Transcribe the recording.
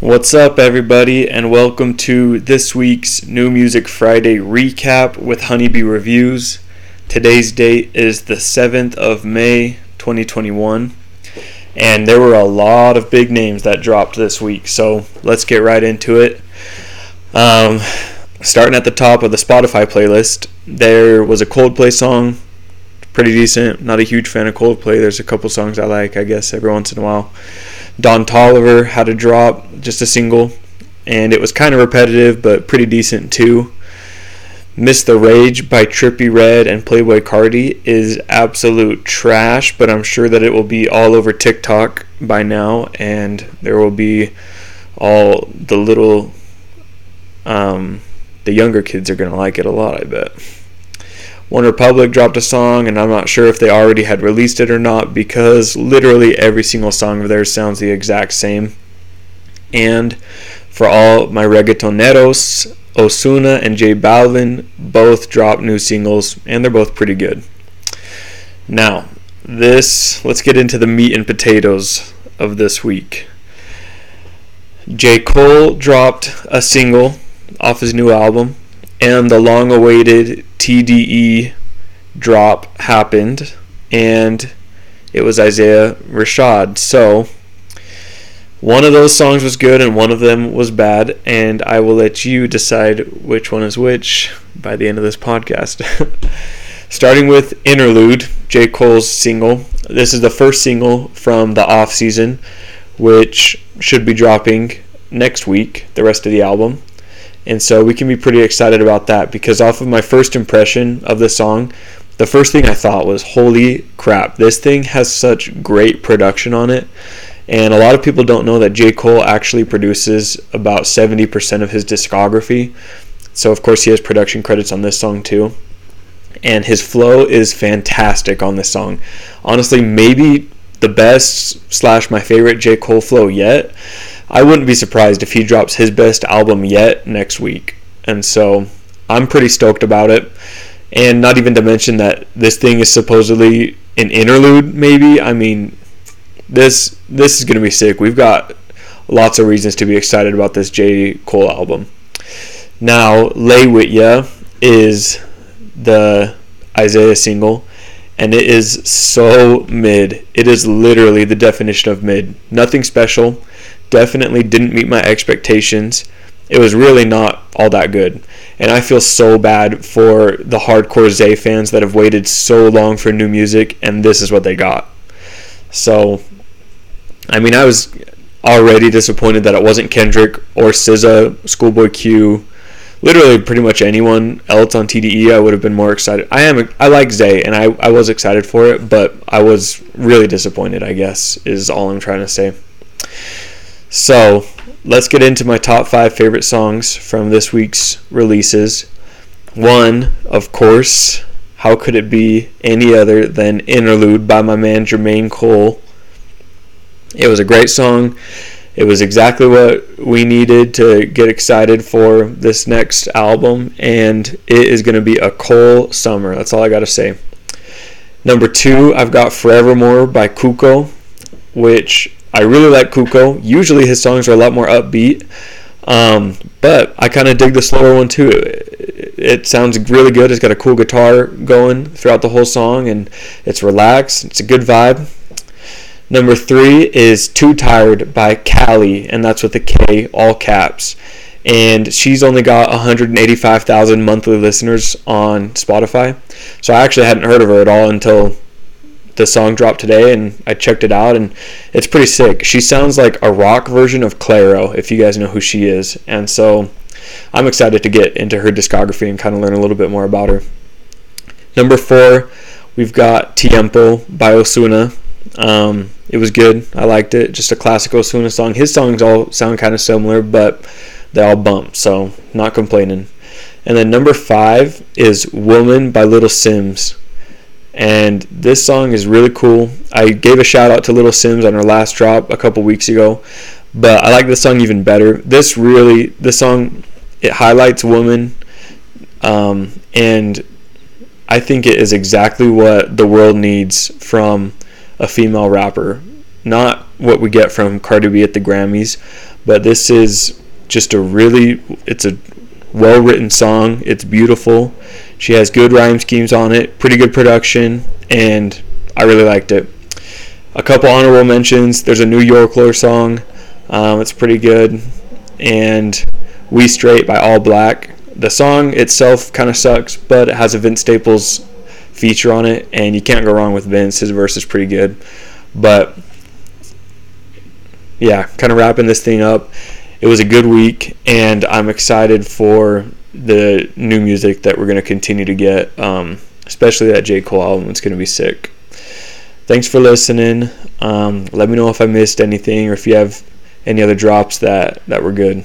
What's up, everybody, and welcome to this week's New Music Friday recap with Honeybee Reviews. Today's date is the 7th of May, 2021, and there were a lot of big names that dropped this week, so let's get right into it. Um, starting at the top of the Spotify playlist, there was a Coldplay song, pretty decent. Not a huge fan of Coldplay. There's a couple songs I like, I guess, every once in a while. Don Toliver had a drop, just a single, and it was kind of repetitive but pretty decent too. Miss the Rage by Trippie Redd and Playboi Carti is absolute trash, but I'm sure that it will be all over TikTok by now, and there will be all the little, um, the younger kids are gonna like it a lot, I bet. OneRepublic dropped a song, and I'm not sure if they already had released it or not because literally every single song of theirs sounds the exact same. And for all my reggaetoneros, Ozuna and J Balvin both dropped new singles, and they're both pretty good. Now, this, let's get into the meat and potatoes of this week. J. Cole dropped a single off his new album, and the long awaited TDE drop happened, and it was Isaiah Rashad. So, one of those songs was good and one of them was bad, and I will let you decide which one is which by the end of this podcast. Starting with Interlude, J. Cole's single. This is the first single from the off season, which should be dropping next week, the rest of the album. And so we can be pretty excited about that because off of my first impression of the song, the first thing I thought was, holy crap, this thing has such great production on it. And a lot of people don't know that J. Cole actually produces about 70% of his discography. So, of course, he has production credits on this song too. And his flow is fantastic on this song. Honestly, maybe the best slash my favorite J. Cole flow yet. I wouldn't be surprised if he drops his best album yet next week. And so I'm pretty stoked about it. And not even to mention that this thing is supposedly an interlude, maybe. I mean, this this is gonna be sick. We've got lots of reasons to be excited about this J. Cole album. Now, Lay With Ya is the Isaiah single, and it is so mid. It is literally the definition of mid. Nothing special definitely didn't meet my expectations. It was really not all that good. And I feel so bad for the hardcore Zay fans that have waited so long for new music, and this is what they got. So, I mean, I was already disappointed that it wasn't Kendrick or SZA, Schoolboy Q, literally pretty much anyone else on TDE. I would have been more excited. I am I like Zay, and I I was excited for it, but I was really disappointed. I guess is all I'm trying to say. So let's get into my top five favorite songs from this week's releases. One, of course, how could it be any other than Interlude by my man Jermaine Cole? It was a great song. It was exactly what we needed to get excited for this next album, and it is going to be a Cole summer. That's all I got to say. Number two, I've got Forevermore by Cuco, which I really like Cuco. Usually his songs are a lot more upbeat, um, but I kind of dig the slower one too. It, it, sounds really good. It's got a cool guitar going throughout the whole song, and it's relaxed. It's a good vibe. Number three is Too Tired by KALI, and that's with the K, all caps. And she's only got 185,000 monthly listeners on Spotify. So I actually hadn't heard of her at all until the song dropped today and I checked it out and it's pretty sick. She sounds like a rock version of Clairo, if you guys know who she is. And so I'm excited to get into her discography and kind of learn a little bit more about her. Number four, we've got Tiempo by Ozuna. Um, it was good. I liked it. Just a classic Ozuna song. His songs all sound kind of similar, but they all bump, so not complaining. And then number five is Woman by Little Simz. And this song is really cool. I gave a shout out to Little Simz on her last drop a couple weeks ago, but I like this song even better. This really, this song, it highlights women, um, and I think it is exactly what the world needs from a female rapper. Not what we get from Cardi B at the Grammys, but this is just a really it's a well written song. It's beautiful. She has good rhyme schemes on it, pretty good production, and I really liked it. A couple honorable mentions. There's a New York Lore song. Um, it's pretty good, and We Straight by All Black. The song itself kind of sucks, but it has a Vince Staples feature on it, and you can't go wrong with Vince. His verse is pretty good. But yeah, kind of wrapping this thing up. It was a good week, and I'm excited for the new music that we're going to continue to get, um, especially that J. Cole album. It's going to be sick. Thanks for listening. Um, let me know if I missed anything or if you have any other drops that, that were good.